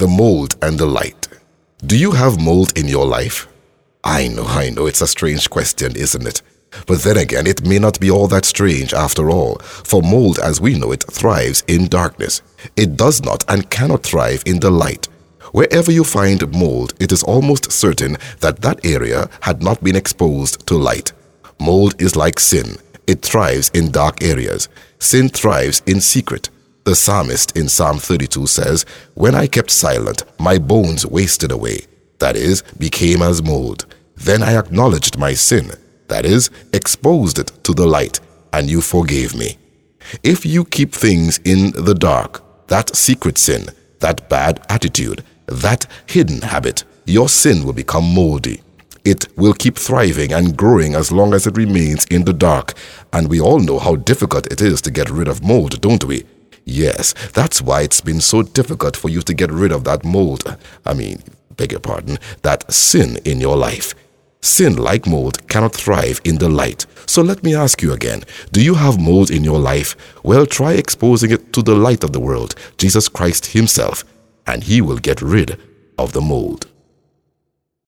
the mold and the light. Do you have mold in your life? I know, I know, it's a strange question, isn't it? But then again, it may not be all that strange after all, for mold as we know it thrives in darkness. It does not and cannot thrive in the light. Wherever you find mold, it is almost certain that that area had not been exposed to light. Mold is like sin. It thrives in dark areas. Sin thrives in secret. The psalmist in Psalm 32 says, When I kept silent, my bones wasted away. That is, became as mold. Then I acknowledged my sin. That is, exposed it to the light, and you forgave me. If you keep things in the dark, that secret sin, that bad attitude, that hidden habit, your sin will become moldy. It will keep thriving and growing as long as it remains in the dark. And we all know how difficult it is to get rid of mold, don't we? Yes, that's why it's been so difficult for you to get rid of that mold. I mean, beg your pardon, that sin in your life. Sin, like mold, cannot thrive in the light. So let me ask you again do you have mold in your life? Well, try exposing it to the light of the world, Jesus Christ Himself, and He will get rid of the mold.